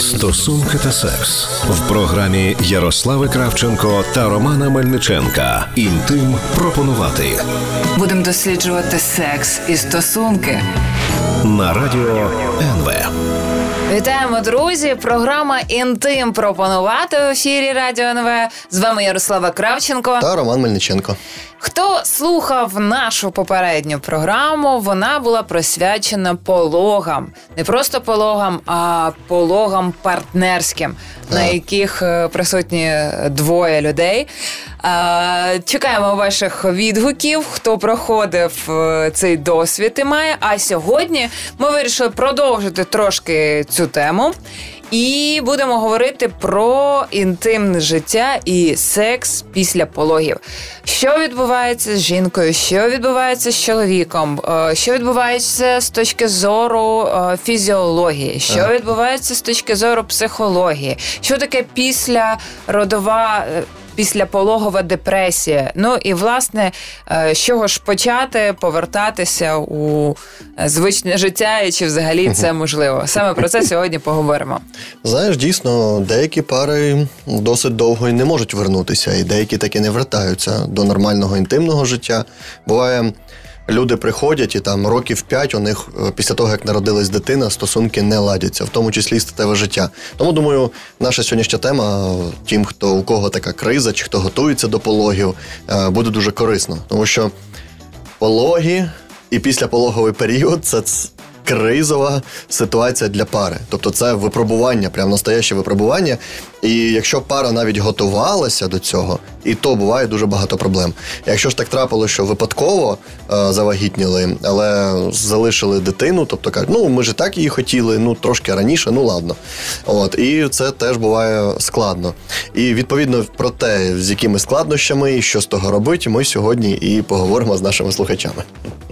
Стосунки та секс в програмі Ярослави Кравченко та Романа Мельниченка. Інтим пропонувати Будемо досліджувати секс і стосунки. на радіо НВ. Вітаємо, друзі! Програма Інтим пропонувати в ефірі Радіо НВ. З вами Ярослава Кравченко. Та Роман Мельниченко. Хто слухав нашу попередню програму, вона була присвячена пологам. Не просто пологам, а пологам партнерським, на яких е, присутні двоє людей. Е, Чекаємо ваших відгуків, хто проходив е, цей досвід і має. А сьогодні ми вирішили продовжити трошки цю тему. І будемо говорити про інтимне життя і секс після пологів. Що відбувається з жінкою, що відбувається з чоловіком, е, що відбувається з точки зору е, фізіології, що відбувається з точки зору психології, що таке післяродова е, Післяпологова депресія. Ну і власне, е, з чого ж почати повертатися у е, звичне життя, і чи взагалі це можливо? Саме про це сьогодні поговоримо. Знаєш, дійсно, деякі пари досить довго і не можуть вернутися, і деякі таки не вертаються до нормального інтимного життя. Буває. Люди приходять і там років п'ять у них е, після того, як народилась дитина, стосунки не ладяться, в тому числі і статеве життя. Тому думаю, наша сьогоднішня тема е, тим, хто у кого така криза, чи хто готується до пологів, е, буде дуже корисно, тому що пологи і післяпологовий період це кризова ситуація для пари. Тобто це випробування, прям настояще випробування. І якщо пара навіть готувалася до цього, і то буває дуже багато проблем. Якщо ж так трапилося, що випадково е, завагітніли, але залишили дитину, тобто кажуть, ну ми ж так її хотіли, ну трошки раніше, ну ладно. От і це теж буває складно. І відповідно про те, з якими складнощами і що з того робити, ми сьогодні і поговоримо з нашими слухачами.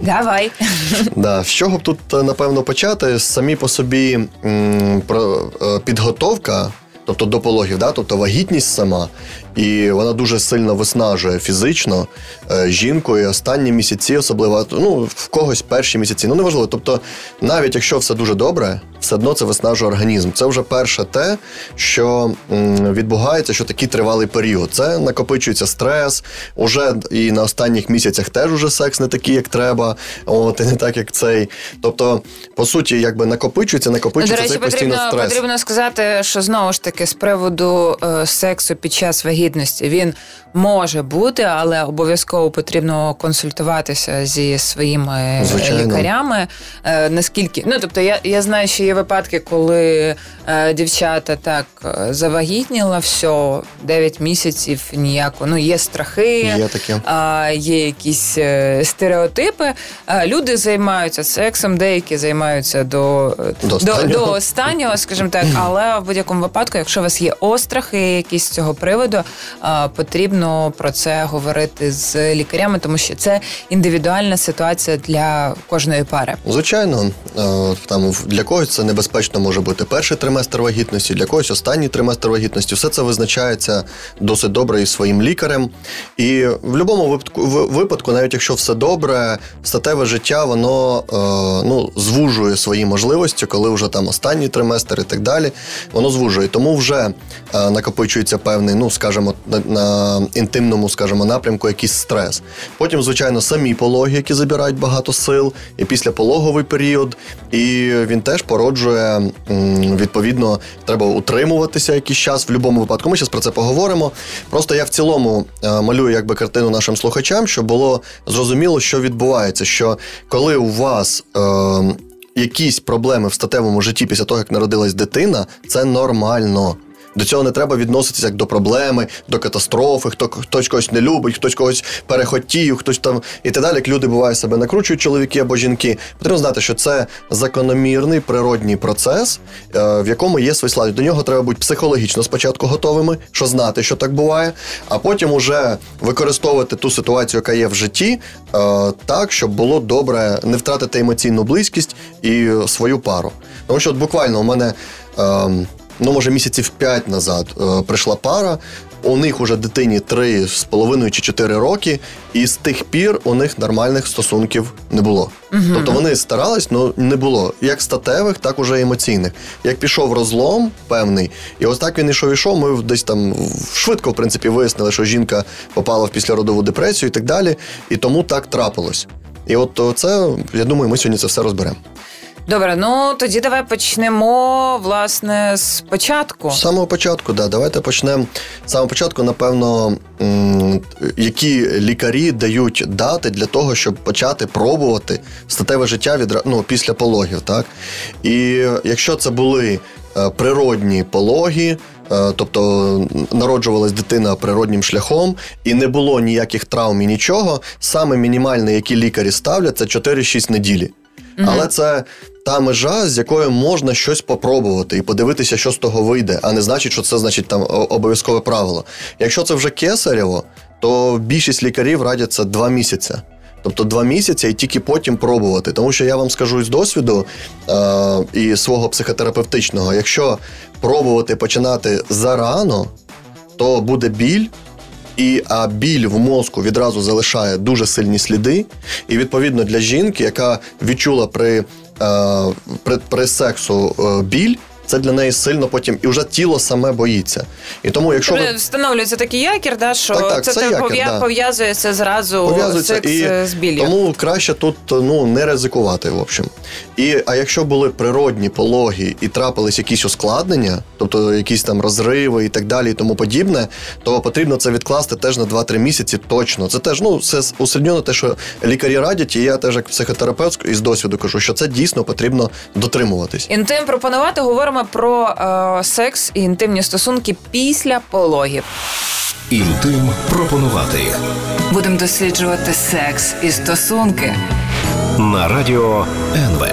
Давай. Да, з чого б тут напевно почати? Самі по собі м, про е, підготовка, тобто до пологів, да, тобто вагітність сама, і вона дуже сильно виснажує фізично е, жінку, і останні місяці, особливо ну, в когось перші місяці. Ну неважливо. Тобто, навіть якщо все дуже добре, все одно це виснажує організм. Це вже перше те, що відбувається, що такий тривалий період. Це накопичується стрес. Уже і на останніх місяцях теж уже секс не такий, як треба, от і не так, як цей. Тобто, по суті, якби накопичується, накопичується До речі, цей постійно потрібно, стрес. потрібно сказати, що знову ж таки з приводу е, сексу під час вагітності він може бути, але обов'язково потрібно консультуватися зі своїми Звичайно. лікарями. Е, наскільки ну тобто, я, я знаю, що є випадки, коли е, дівчата так е, завагітніла, все 9 місяців ніяко. Ну є страхи, Є таке. а, є якісь е, стереотипи. Люди займаються сексом, деякі займаються до, До до, останнього. до останнього, скажімо так. Але в будь-якому випадку, якщо у вас є острахи якісь з цього приводу, потрібно про це говорити з лікарями, тому що це індивідуальна ситуація для кожної пари. Звичайно, е, там для когось це небезпечно може бути перший триместр вагітності, для когось останній триместр вагітності. Все це визначається досить добре із своїм лікарем. І в будь-якому випадку, випадку, навіть якщо все добре, статеве життя воно е, ну, звужує свої можливості, коли вже там останній триместр і так далі. Воно звужує. Тому вже е, накопичується певний, ну скажімо, на, на інтимному, скажімо, напрямку якийсь стрес. Потім, звичайно, самі пологи, які забирають багато сил, і післяпологовий період, і він теж породжує відповідно, треба утримуватися якийсь час в будь-якому випадку. Ми зараз про це поговоримо. Просто я в цілому е, малюю якби картину нашим слухачам, щоб було зрозуміло, що відбувається. Що коли у вас е, якісь проблеми в статевому житті після того, як народилась дитина, це нормально. До цього не треба відноситися як до проблеми, до катастрофи, хто хтось когось не любить, хтось когось перехотів, хтось там і так далі. Як люди буває себе накручують, чоловіки або жінки. Потрібно знати, що це закономірний природній процес, е, в якому є свої склади. До нього треба бути психологічно спочатку готовими, що знати, що так буває, а потім уже використовувати ту ситуацію, яка є в житті, е, так, щоб було добре не втратити емоційну близькість і свою пару. Тому що от буквально у мене. Ну, може, місяців п'ять назад е, прийшла пара, у них уже дитині 3,5 чи 4 роки, і з тих пір у них нормальних стосунків не було. Угу. Тобто вони старались, але не було як статевих, так уже емоційних. Як пішов розлом певний, і ось так він ішов, ішов. Ми десь там швидко, в принципі, вияснили, що жінка попала в післяродову депресію і так далі. І тому так трапилось. І от це, я думаю, ми сьогодні це все розберемо. Добре, ну тоді давай почнемо власне з початку. З самого початку, да. Давайте почнемо з самого початку, напевно, які лікарі дають дати для того, щоб почати пробувати статеве життя від ну, після пологів. так? І якщо це були е, природні пологи, е, Тобто народжувалась дитина природнім шляхом, і не було ніяких травм і нічого. Саме мінімальне, які лікарі ставлять, це 4-6 неділі. Mm-hmm. Але це та межа, з якою можна щось попробувати і подивитися, що з того вийде, а не значить, що це значить там обов'язкове правило. Якщо це вже кесарєво, то більшість лікарів радять це два місяці. Тобто два місяці і тільки потім пробувати. Тому що я вам скажу з досвіду е- і свого психотерапевтичного, якщо пробувати починати зарано, то буде біль, і а біль в мозку відразу залишає дуже сильні сліди. І відповідно для жінки, яка відчула при при, при сексу е, біль. Це для неї сильно потім і вже тіло саме боїться. І тому, якщо ви... встановлюється такий якір, да, що так, так, це, це якір, пов'я... да. пов'язується зразу пов'язується секс і е, з біллю. Тому краще тут ну не ризикувати. В общем, і а якщо були природні пологи і трапились якісь ускладнення, тобто якісь там розриви і так далі, і тому подібне, то потрібно це відкласти теж на 2-3 місяці. Точно це теж ну це усередньо те, що лікарі радять, і я теж як психотерапевт із досвіду кажу, що це дійсно потрібно дотримуватись. Інтим пропонувати говоримо про е, секс і інтимні стосунки після пологів. Інтим пропонувати. Будемо досліджувати секс і стосунки на радіо НВ.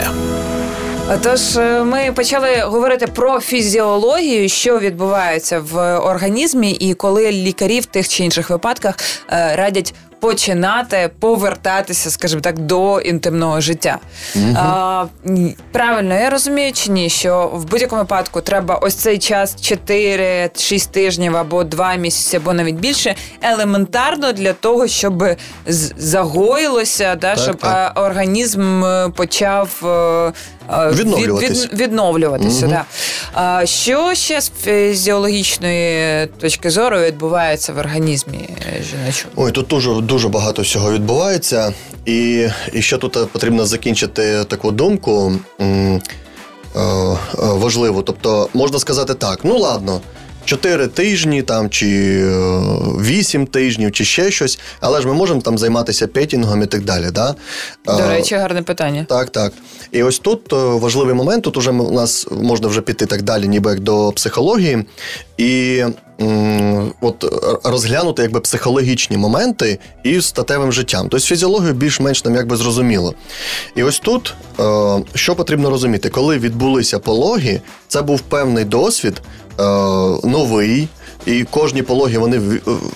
Тож е, ми почали говорити про фізіологію, що відбувається в організмі, і коли лікарі в тих чи інших випадках е, радять починати повертатися, скажімо так, до інтимного життя. Угу. А, Правильно, я розумію чи ні, що в будь-якому випадку треба ось цей час 4-6 тижнів або 2 місяці, або навіть більше, елементарно для того, щоб загоїлося, да, так, щоб так. організм е, почав. Е, е, відновлюватися. Від, від, відновлюватися, угу. да. А, Що ще з фізіологічної точки зору відбувається в організмі жіночого? Ой, тут дуже дуже багато всього відбувається, і і ще тут потрібно закінчити таку думку е, е, важливу. Тобто, можна сказати так: ну ладно. 4 тижні там чи 8 е, тижнів, чи ще щось, але ж ми можемо там займатися петінгом і так далі. Да? До речі, гарне питання. Так, так. І ось тут важливий момент. Тут уже у нас можна вже піти так далі, ніби як до психології. І от розглянути якби психологічні моменти із статевим життям. Тобто фізіологію більш-менш нам якби зрозуміло. І ось тут е, що потрібно розуміти, коли відбулися пологи, це був певний досвід, е, новий. І кожні пологи вони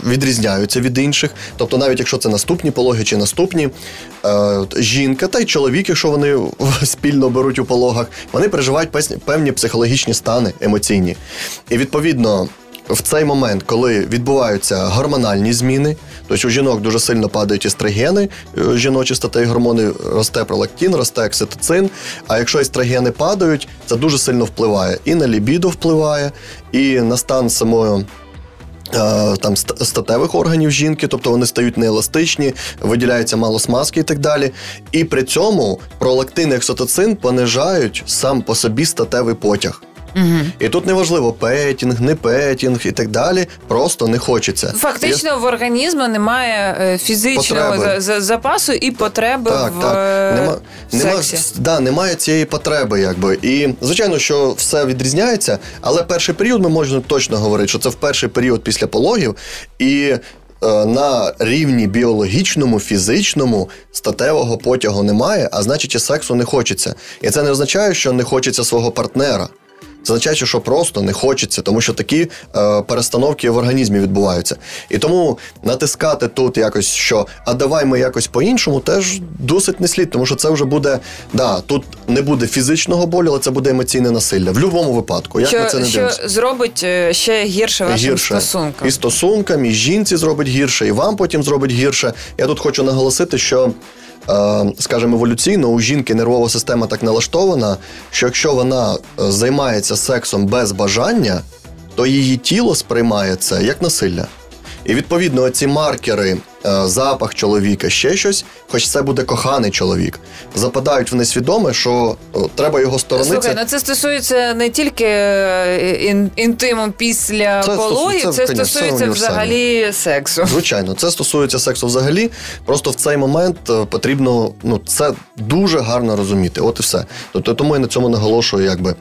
відрізняються від інших. Тобто, навіть якщо це наступні пологи чи наступні, е, жінка та й чоловік, якщо вони спільно беруть у пологах, вони переживають певні психологічні стани емоційні. І відповідно в цей момент, коли відбуваються гормональні зміни, тобто у жінок дуже сильно падають естрогени, е, жіночі статей гормони, росте пролактин, росте окситоцин. А якщо естрогени падають, це дуже сильно впливає і на лібідо впливає, і на стан самої. Е, там статевих органів жінки, тобто вони стають нееластичні, виділяється мало смазки і так далі. І при цьому пролактин і окситоцин понижають сам по собі статевий потяг. Угу. І тут неважливо петінг, не петінг і так далі. Просто не хочеться. Фактично Є... в організму немає е, фізичного потреби. запасу і потреби так, в так. Е, Нема, сексі. Нема, да, немає цієї потреби, якби. І звичайно, що все відрізняється, але перший період ми можемо точно говорити, що це в перший період після пологів і. Е, на рівні біологічному, фізичному статевого потягу немає, а значить, і сексу не хочеться. І це не означає, що не хочеться свого партнера. Це означає, що просто не хочеться, тому що такі е, перестановки в організмі відбуваються. І тому натискати тут якось, що а давай ми якось по-іншому, теж досить не слід, тому що це вже буде, да, тут не буде фізичного болю, але це буде емоційне насилля. В будь-якому випадку. Як на це не що дивимося. зробить е, ще гірше вашим Гірше стосункам? і стосункам, і жінці зробить гірше, і вам потім зробить гірше. Я тут хочу наголосити, що. Е, Скажімо, еволюційно у жінки нервова система так налаштована, що якщо вона е, займається сексом без бажання, то її тіло сприймає це як насилля. І відповідно ці маркери, запах чоловіка, ще щось, хоч це буде коханий чоловік, западають в несвідоме, що е, треба його сторонитися. Слухай, ну це стосується не тільки е, ін, інтиму після Це пологів, це це стосується універсально. взагалі сексу. Звичайно, це стосується сексу взагалі. Просто в цей момент е, потрібно ну це дуже гарно розуміти. От і все. Тобто тому я на цьому наголошую, якби.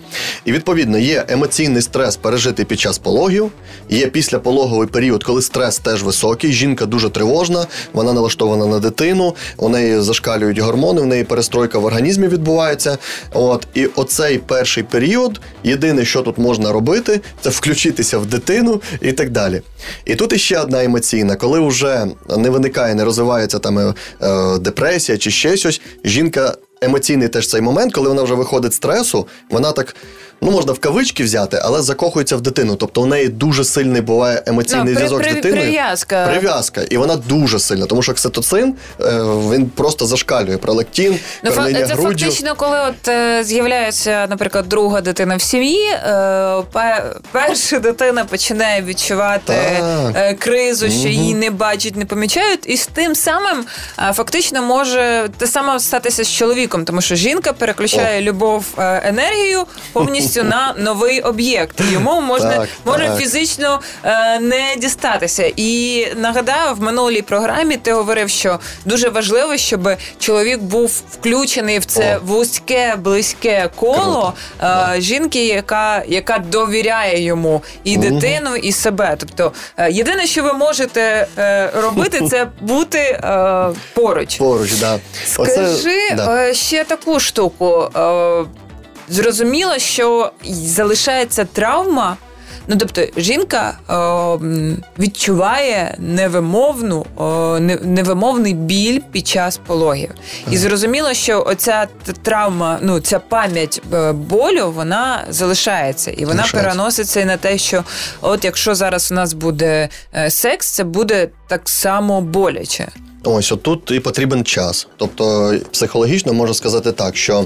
І відповідно є емоційний стрес пережитий під час пологів, є післяпологовий період, коли стрес теж високий. Жінка дуже тривожна, вона налаштована на дитину, у неї зашкалюють гормони, в неї перестройка в організмі відбувається. От і оцей перший період, єдине, що тут можна робити, це включитися в дитину і так далі. І тут іще одна емоційна, коли вже не виникає, не розвивається там е, е, депресія чи ще щось, жінка. Емоційний теж цей момент, коли вона вже виходить з стресу, вона так, ну можна в кавички взяти, але закохується в дитину. Тобто у неї дуже сильний буває емоційний Ну, при- зв'язок при- з дитиною. прив'язка. Прив'язка. І вона дуже сильна, тому що окситоцин е, він просто зашкалює пролактин, Ну, це груддю. фактично, коли от е, з'являється, наприклад, друга дитина в сім'ї, е, пе- перша дитина починає відчувати Так. кризу, що Мгм. її не бачать, не помічають, і з тим самим фактично може те саме статися з чоловіком, тому що жінка переключає любов е, енергію повністю на новий об'єкт. Йому можна Так, може так. фізично е, не дістатися. І нагадаю, в минулій програмі ти говорив, що дуже важливо, щоб чоловік був включений в це О. вузьке, близьке коло е, жінки, яка, яка довіряє йому і дитину, і себе. Тобто, е, єдине, що ви можете е, робити, це бути е, поруч. Поруч, да. Скажи да. е, ще таку штуку. Е, Зрозуміло, що залишається травма. Ну, тобто, жінка е, відчуває невимовну, е, невимовний біль під час пологів. І зрозуміло, що оця травма, ну ця пам'ять е, болю, вона залишається, і вона Залишається. переноситься і на те, що от якщо зараз у нас буде е, секс, це буде так само боляче. Ось отут і потрібен час. Тобто психологічно можна сказати так, що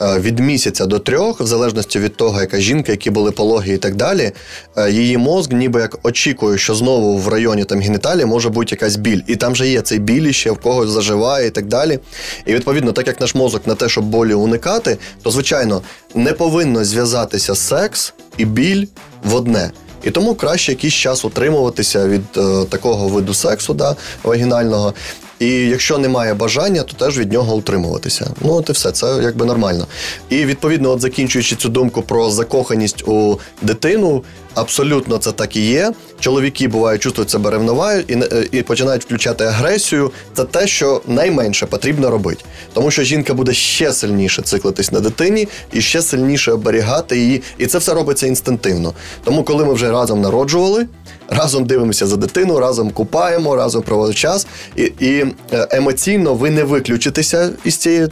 е, від місяця до трьох, в залежності від того, яка жінка, які були пологи і так далі, е, її мозк ніби як очікує, що знову в районі там геніталії може бути якась біль. І там же є цей біль ще в когось заживає і так далі. І відповідно, так як наш мозок на те, щоб болі уникати, то звичайно не повинно зв'язатися секс і біль в одне. І тому краще якийсь час утримуватися від е, такого виду сексу, да, вагінального. І якщо немає бажання, то теж від нього утримуватися. Ну, от і все, це якби нормально. І відповідно, от закінчуючи цю думку про закоханість у дитину, абсолютно це так і є. Чоловіки бувають чувствують себе ревнувають і, і починають включати агресію. Це те, що найменше потрібно робити. Тому що жінка буде ще сильніше циклитись на дитині і ще сильніше оберігати її. І це все робиться інстинктивно. Тому, коли ми вже разом народжували, разом дивимося за дитину, разом купаємо, разом проводимо час, і, і е, емоційно ви не виключитеся із цієї е,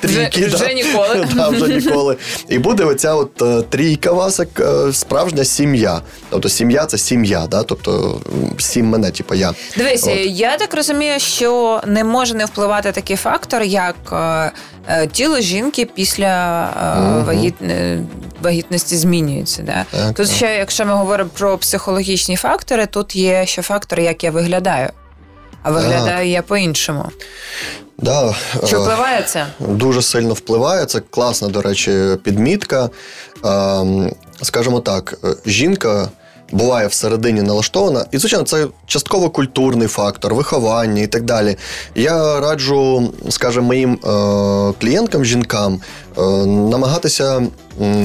трійки. Вже- вже ніколи. Да, вже ніколи. І буде оця от е, трійка вас як справжня сім'я. Тобто сім'я це сім'я, да? тобто сім мене, типу я. Дивись, От. я так розумію, що не може не впливати такий фактор, як тіло жінки після е, Мгм. Вагіт, вагітності змінюється. Да? Так, тут так. ще, якщо ми говоримо про психологічні фактори, тут є ще фактор, як я виглядаю. А виглядаю я по-іншому. Да, Чи е, впливає це? Дуже сильно впливає. Це класна, до речі, підмітка. Ем, Скажімо так, е, жінка. Буває всередині налаштована, і звичайно, це частково культурний фактор, виховання і так далі. Я раджу, скажімо, моїм е, клієнткам, жінкам е, намагатися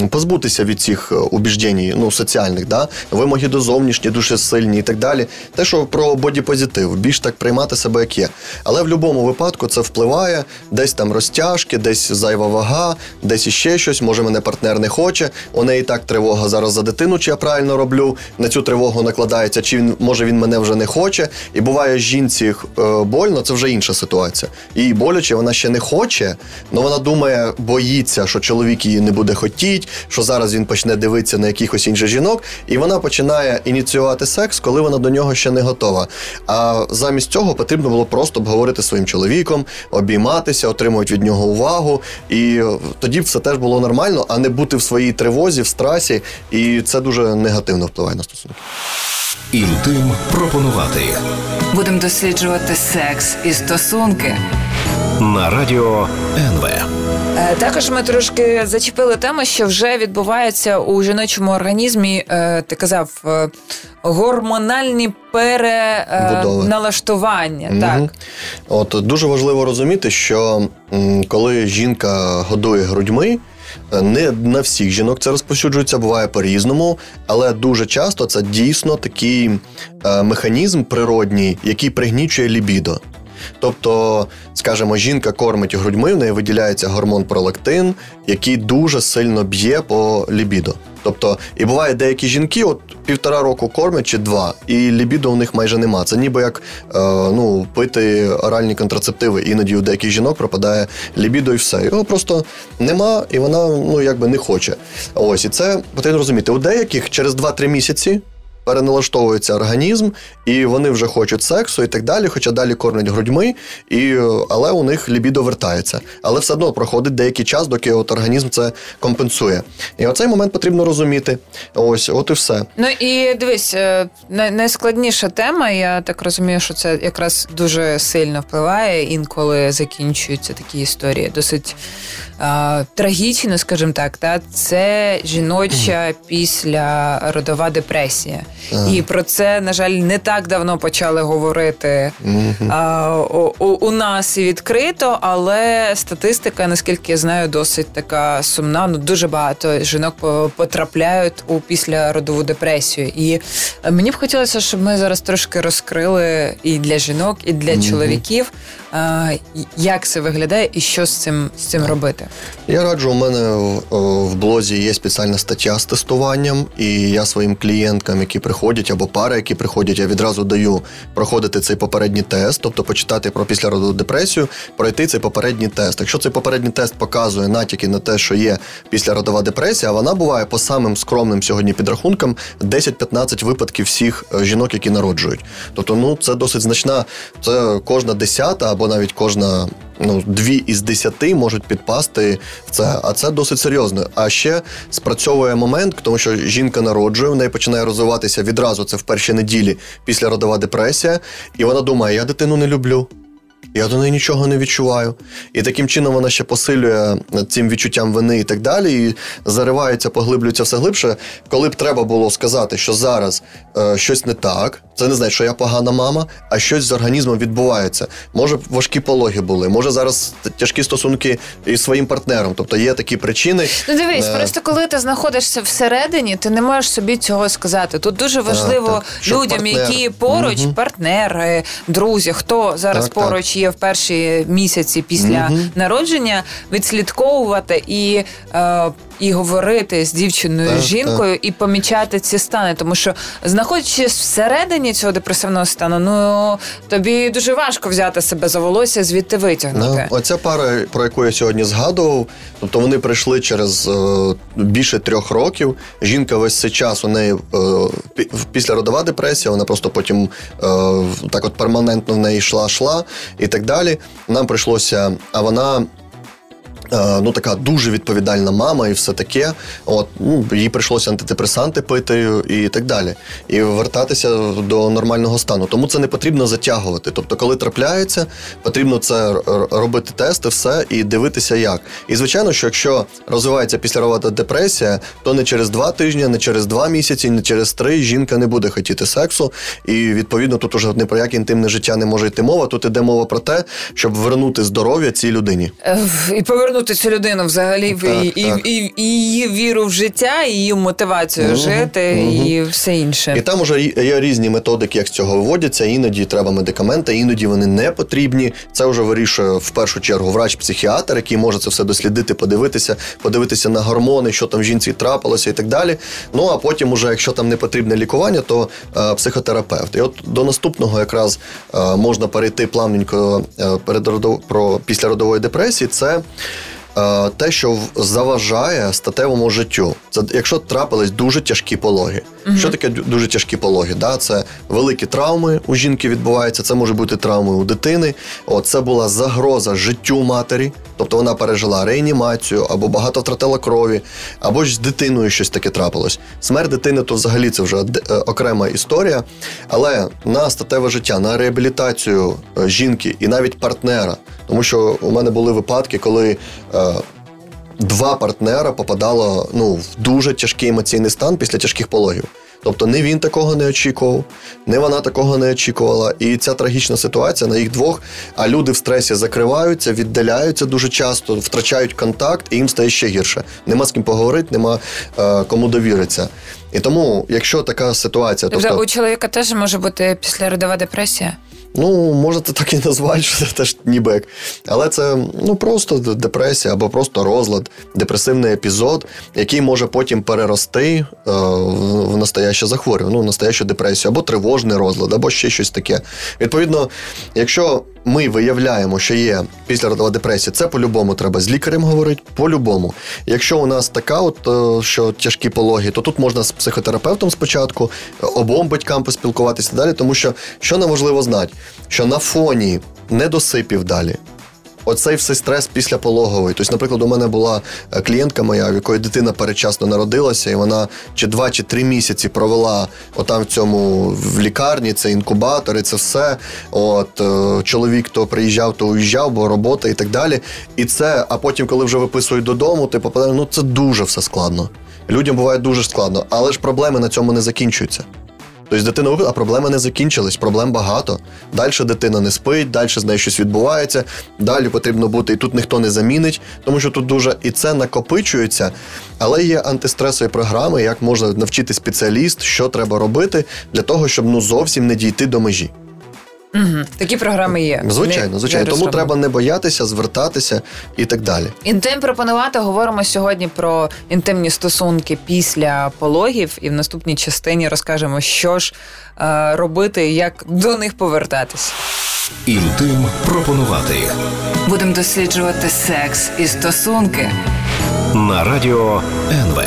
позбутися від цих е, убіждень, ну, соціальних, да? вимоги до зовнішні, дуже сильні і так далі. Те, що про бодіпозитив, більш так приймати себе як є. Але в будь-якому випадку це впливає, десь там розтяжки, десь зайва вага, десь іще щось, може мене партнер не хоче, у неї так тривога зараз за дитину, чи я правильно роблю. На цю тривогу накладається, чи він може він мене вже не хоче. І буває жінці е, больно, це вже інша ситуація. Їй боляче, вона ще не хоче, але вона думає, боїться, що чоловік її не буде хотіти, що зараз він почне дивитися на якихось інших жінок, і вона починає ініціювати секс, коли вона до нього ще не готова. А замість цього потрібно було просто обговорити своїм чоловіком, обійматися, отримувати від нього увагу. І тоді все теж було нормально, а не бути в своїй тривозі, в страсі. І це дуже негативно впливає на стосунки. Інтим пропонувати Будемо досліджувати секс і стосунки. на радіо НВ. Е, Також ми трошки зачепили тему, що вже відбувається у жіночому організмі. е, Ти казав е, гормональні переналаштування. Мгм. Так От дуже важливо розуміти, що коли жінка годує грудьми. Не на всіх жінок це розповсюджується, буває по-різному, але дуже часто це дійсно такий механізм природній, який пригнічує лібідо. Тобто, скажімо, жінка кормить грудьми, в неї виділяється гормон пролактин, який дуже сильно б'є по лібідо. Тобто, і буває деякі жінки, от півтора року кормять чи два, і лібідо у них майже нема. Це ніби як е, ну, пити оральні контрацептиви. Іноді у деяких жінок пропадає лібідо і все. Його просто нема, і вона ну якби не хоче. Ось і це потрібно розуміти. У деяких через 2-3 місяці. Переналаштовується організм, і вони вже хочуть сексу і так далі, хоча далі кормлять грудьми, і, але у них лібідо вертається. Але все одно проходить деякий час, доки от організм це компенсує. І оцей момент потрібно розуміти. Ось, от і все. ну і дивись, е, найскладніша тема. Я так розумію, що це якраз дуже сильно впливає, інколи закінчуються такі історії. Досить е, трагічно, скажімо так. Та це жіноча після родова депресія. І про це, на жаль, не так давно почали говорити а, у, у, нас і відкрито, але статистика, наскільки я знаю, досить така сумна. Ну дуже багато жінок потрапляють у післяродову депресію. І е, мені б хотілося, щоб ми зараз трошки розкрили і для жінок, і для чоловіків, а, як це виглядає і що з цим з цим робити. Я раджу, у мене в- в блозі є спеціальна стаття з тестуванням, і я своїм клієнткам, які приходять, або пари, які приходять, я відразу даю проходити цей попередній тест, тобто почитати про післяродову депресію, пройти цей попередній тест. Якщо цей попередній тест показує натяки на те, що є післяродова депресія, вона буває по самим скромним сьогодні підрахункам 10-15 випадків всіх е, жінок, які народжують. Тобто, ну це досить значна. Це кожна десята або навіть кожна ну, дві із десяти можуть підпасти в це, а це досить серйозно. А ще спрацьовує момент, тому що жінка народжує, в неї починає розвиватися відразу. Це в перші неділі після родова депресія, і вона думає: я дитину не люблю. Я до неї нічого не відчуваю. І таким чином вона ще посилює цим відчуттям вини і так далі, і заривається, поглиблюється все глибше. Коли б треба було сказати, що зараз е, щось не так, це не значить, що я погана мама, а щось з організмом відбувається. Може, важкі пологи були, може зараз тяжкі стосунки із своїм партнером. Тобто є такі причини. Ну дивись, Е, просто коли ти знаходишся всередині, ти не можеш собі цього сказати. Тут дуже важливо так. Щоб людям, партнер. які поруч, Мгм. партнери, друзі, хто зараз Так, так. поруч є в перші місяці після народження, відслідковувати і. Е, і говорити з дівчиною, Так, жінкою, і помічати ці стани, тому що знаходячись всередині цього депресивного стану, ну тобі дуже важко взяти себе за волосся, звідти витягнути. Ну, оця пара, про яку я сьогодні згадував, тобто вони прийшли через е, більше трьох років. Жінка весь цей час у неї е, пі- післяродова депресія, вона просто потім е, так от перманентно в неї йшла, йшла і так далі. Нам прийшлося, а вона. Е, Ну, така дуже відповідальна мама і все таке. От ну, їй прийшлося антидепресанти пити і так далі, і вертатися до нормального стану. Тому це не потрібно затягувати. Тобто, коли трапляється, потрібно це робити тести, все і дивитися, як. І звичайно, що якщо розвивається післяродова депресія, то не через два тижні, не через два місяці, не через три жінка не буде хотіти сексу. І відповідно тут уже не про яке інтимне життя не може йти мова. Тут іде мова про те, щоб вернути здоров'я цій людині. Е, І повернути повернути цю людину взагалі в Так, і, і, так. і, і її віру в життя, і її мотивацію Мгм, жити мгм. і все інше. І там уже є різні методики, як з цього виводяться. Іноді треба медикаменти, іноді вони не потрібні. Це вже вирішує в першу чергу врач-психіатр, який може це все дослідити, подивитися, подивитися на гормони, що там в жінці трапилося і так далі. Ну а потім, уже, якщо там не потрібне лікування, то е, психотерапевт. І от до наступного якраз е, можна перейти плавненько е, передродов- про післяродової депресії. Це те, що заважає статевому життю. Це якщо трапились дуже тяжкі пологи. Що таке дуже тяжкі пологи? Да? Це великі травми у жінки відбуваються, це може бути травми у дитини. О, це була загроза життю матері, тобто вона пережила реанімацію або багато втратила крові, або ж з дитиною щось таке трапилось. Смерть дитини то взагалі це вже е, окрема історія. Але на статеве життя, на реабілітацію е, жінки і навіть партнера, тому що у мене були випадки, коли. е, Два партнера попадало ну, в дуже тяжкий емоційний стан після тяжких пологів. Тобто не він такого не очікував, не вона такого не очікувала. І ця трагічна ситуація на їх двох. А люди в стресі закриваються, віддаляються дуже часто, втрачають контакт, і їм стає ще гірше. Нема з ким поговорити, нема е, кому довіритися. І тому, якщо така ситуація, Тобто тобто у чоловіка теж може бути післяродова депресія. Ну, можете так і назвати, що це теж нібек. Але це ну просто депресія або просто розлад, депресивний епізод, який може потім перерости е, в настояще захворювання, ну, в настоящу депресію, або тривожний розлад, або ще щось таке. Відповідно, якщо ми виявляємо, що є післяродова депресія, це по-любому треба з лікарем говорити, по-любому. Якщо у нас така, от е, що тяжкі пологи, то тут можна з психотерапевтом спочатку, обом батькам поспілкуватися далі, тому що що нам важливо знати, що на фоні недосипів далі. Оцей все стрес після пологової. Тобто, наприклад, у мене була е, клієнтка моя, в якої дитина передчасно народилася, і вона чи два, чи три місяці провела отам в цьому в лікарні, це інкубатори, це все. От е, чоловік то приїжджав, то уїжджав, бо робота і так далі. І це, а потім, коли вже виписують додому, ти попадаєш, ну це дуже все складно. Людям буває дуже складно, але ж проблеми на цьому не закінчуються. Тобто дитина випила, а проблеми не закінчились, проблем багато. Далі дитина не спить, далі з нею щось відбувається, далі потрібно бути, і тут ніхто не замінить, тому що тут дуже і це накопичується. Але є антистресові програми, як можна навчити спеціаліст, що треба робити для того, щоб ну зовсім не дійти до межі. Угу. Такі програми є. Звичайно, звичайно. Тому треба не боятися, звертатися і так далі. Інтим пропонувати говоримо сьогодні про інтимні стосунки після пологів, і в наступній частині розкажемо, що ж е, робити, як до них повертатись. Інтим пропонувати Будемо досліджувати секс і стосунки. на радіо НВ.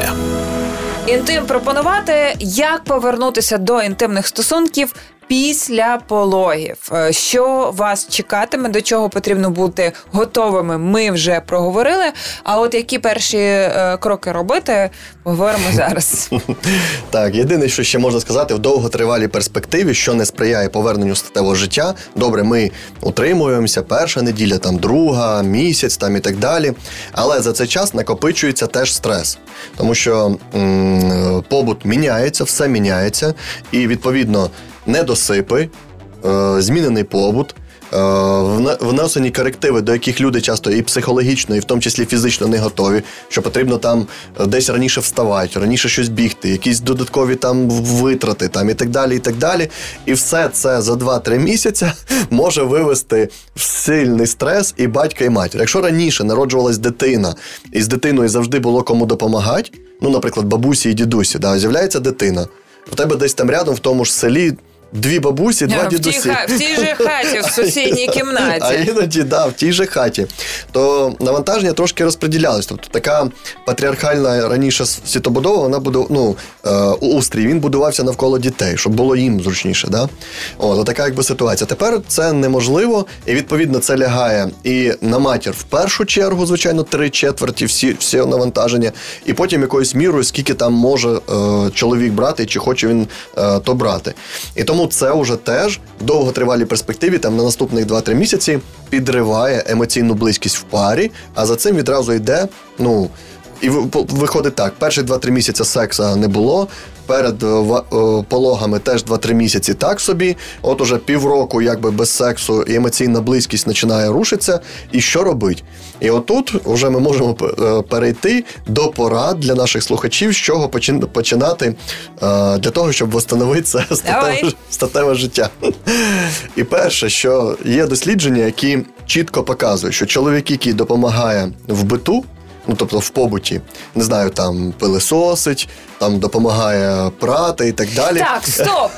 Інтим пропонувати, як повернутися до інтимних стосунків після пологів. Е, Що вас чекатиме, до чого потрібно бути готовими, ми вже проговорили. А от які перші е, кроки робити, поговоримо зараз. Так, єдине, що ще можна сказати, в довготривалій перспективі, що не сприяє поверненню статевого життя. Добре, ми утримуємося, перша неділя, там друга, місяць там і так далі. Але за цей час накопичується теж стрес, тому що м, побут міняється, все міняється, і відповідно недосипи, е, змінений побут. е, Внесені корективи, до яких люди часто і психологічно, і в тому числі фізично не готові, що потрібно там е, десь раніше вставати, раніше щось бігти, якісь додаткові там витрати, там і так далі. І так далі. І все це за 2-3 місяці може вивести в сильний стрес і батька, і матір. Якщо раніше народжувалась дитина, і з дитиною завжди було кому допомагати, ну, наприклад, бабусі і дідусі, да, з'являється дитина. В тебе десь там рядом, в тому ж селі, дві бабусі, два в, дідусі. в тій же хаті, в сусідній А кімнаті. іноді, да, в тій же хаті. То навантаження трошки розподілялось. Тобто така патріархальна раніше світобудова, вона буде, ну, е, устрій, він будувався навколо дітей, щоб було їм зручніше. Да? О, така якби ситуація. Тепер це неможливо, і відповідно це лягає і на матір в першу чергу, звичайно, три четверті всі, всі навантаження, і потім якоюсь мірою, скільки там може е, чоловік брати, чи хоче він е, то брати. І тому це вже теж в довготривалій перспективі, там на наступних 2-3 місяці, підриває емоційну близькість в парі, а за цим відразу йде, ну. І виходить так: перші 2-3 місяці секса не було, перед е, е, пологами теж 2-3 місяці так собі. От уже півроку, якби без сексу, і емоційна близькість починає рушитися. І що робить? І отут вже ми можемо е, перейти до порад для наших слухачів, з чого почин- починати для того, щоб встановити це статеве, статеве життя. І перше, що є дослідження, які чітко показують, що чоловік, який допомагає в биту, ну тобто в побуті, не знаю, там пилисосить, там допомагає прати і так далі. Так, стоп!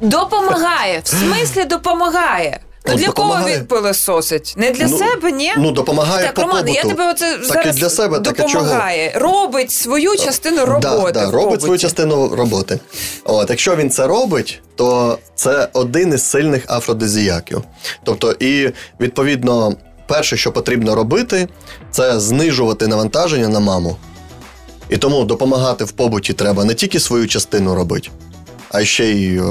Допомагає. В смислі допомагає. Ну, для кого допомагає. він пилососить? Не для Ну, себе, ні? Ну, допомагає так, по Роман, побуту. я тебе оце Так зараз і для себе, так і чого? допомагає. Робить свою частину роботи. Да, да, в робить побуті. свою частину роботи. От, якщо він це робить, то це один із сильних афродизіяків. Тобто, і відповідно, перше, що потрібно робити, це знижувати навантаження на маму. І тому допомагати в побуті треба не тільки свою частину робити, а ще й е,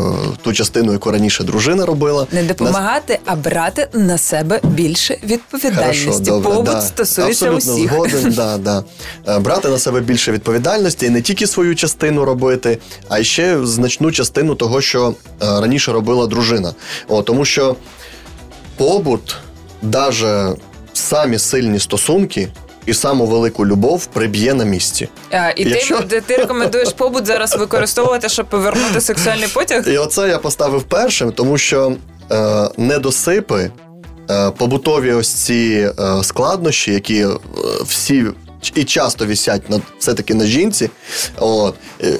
ту частину, яку раніше дружина робила. Не допомагати, а брати на себе більше відповідальності. Хорошо, добре, Побут да. стосується Абсолютно усіх. згоден, да, да. Е, Брати на себе більше відповідальності і не тільки свою частину робити, а ще значну частину того, що е, раніше робила дружина. О, тому що побут, даже самі сильні стосунки і саму велику любов приб'є на місці. А, і Якщо- ти, ти рекомендуєш побут зараз використовувати, щоб повернути сексуальний потяг? І оце я поставив першим, тому що е, недосипи, е, побутові ось ці е, складнощі, які е, всі і часто вісять на все-таки на жінці. От,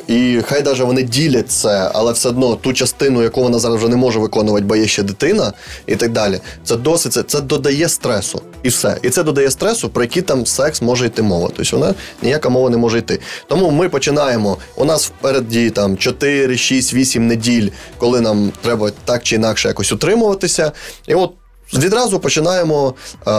і, хай даже вони ділять це, але все одно ту частину, яку вона зараз вже не може виконувати, бо є ще дитина, і так далі. Це досить це, це додає стресу. І все. І це додає стресу, про який там секс може йти мова. Тобто вона ніяка мова не може йти. Тому ми починаємо. У нас впереді там 4, 6, 8 неділь, коли нам треба так чи інакше якось утримуватися. І от Відразу починаємо е,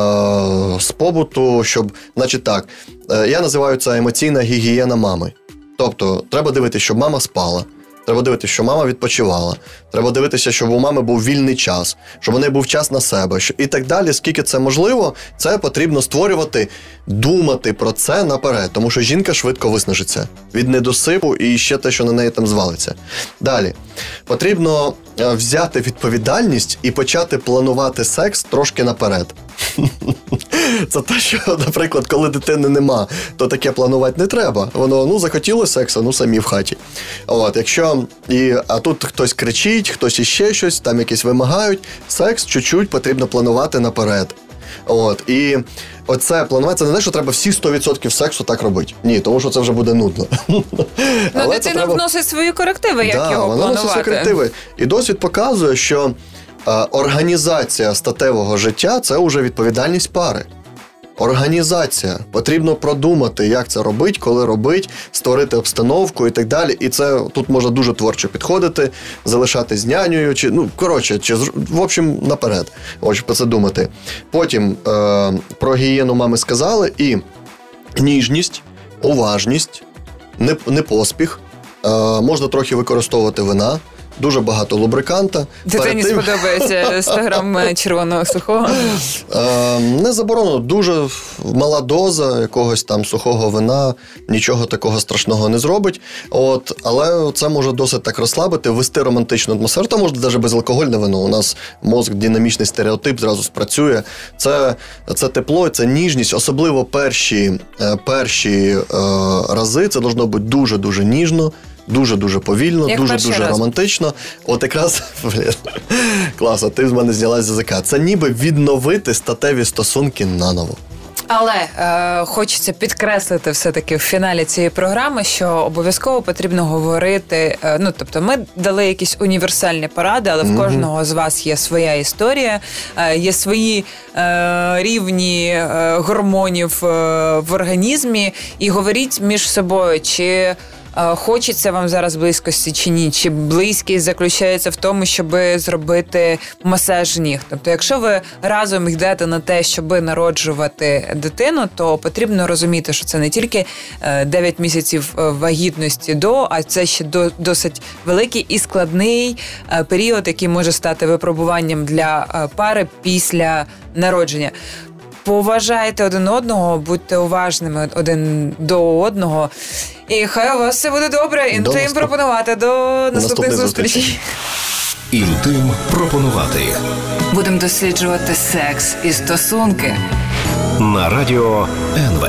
з побуту, щоб, значить так, е, я називаю це емоційна гігієна мами. Тобто, треба дивитися, щоб мама спала. Треба дивитися, що мама відпочивала. Треба дивитися, щоб у мами був вільний час, щоб у неї був час на себе. що- І так далі, скільки це можливо, це потрібно створювати, думати про це наперед, тому що жінка швидко виснажиться від недосипу і ще те, що на неї там звалиться. Далі потрібно е, взяти відповідальність і почати планувати секс трошки наперед. Це те, що, наприклад, коли дитини нема, то таке планувати не треба. Воно ну захотіло сексу, ну самі в хаті. От, якщо і а тут хтось кричить, хтось іще щось, там якісь вимагають. Секс чуть-чуть потрібно планувати наперед. От і оце планувати це не те, що треба всі 100% сексу так робити. Ні, тому що це вже буде нудно. Ну, Але дитина треба- вносить свої корективи, як Да, його вона планувати. корективи. І досвід показує, що е, організація статевого життя це вже відповідальність пари. Організація. Потрібно продумати, як це робити, коли робити, створити обстановку і так далі. І це тут можна дуже творчо підходити, залишати з нянею, чи ну коротше, чи в общем наперед. Ось про це думати. Потім е, про гігієну мами сказали, і ніжність, уважність, не, не. Е, можна трохи використовувати вина, дуже багато лубриканта. Дитині тим- сподобається 100 грам червоного сухого. Е, не заборонено. Дуже мала доза якогось там сухого вина, нічого такого страшного не зробить. От, але це може досить так розслабити, ввести романтичну атмосферу. Та можна навіть безалкогольне вино. У нас мозк динамічний стереотип зразу спрацює. Це, це тепло, це ніжність, особливо перші, е, перші е, рази. Це должно бути дуже дуже ніжно. Дуже дуже повільно, Як дуже-дуже романтично. От якраз блін, класно, ти з мене зняла з язика. Це ніби відновити статеві стосунки наново. Але е, хочеться підкреслити все-таки в фіналі цієї програми, що обов'язково потрібно говорити. Е, ну тобто, ми дали якісь універсальні поради, але в кожного з вас є своя історія, е, є свої е, рівні е, гормонів е, в організмі, і говоріть між собою, чи. Е, Хочеться вам зараз близькості чи ні? Чи близькість заключається в тому, щоб зробити масаж ніг? Тобто, якщо ви разом йдете на те, щоб народжувати дитину, то потрібно розуміти, що це не тільки е, 9 місяців е, вагітності до, а це ще до, досить великий і складний е, період, який може стати випробуванням для е, пари після народження. Поважайте один одного, будьте уважними один до одного. І хай у вас все буде добре. Інтим наступ- пропонувати до наступних зустрічей. Інтим пропонувати Будемо досліджувати секс і стосунки. на радіо НВ.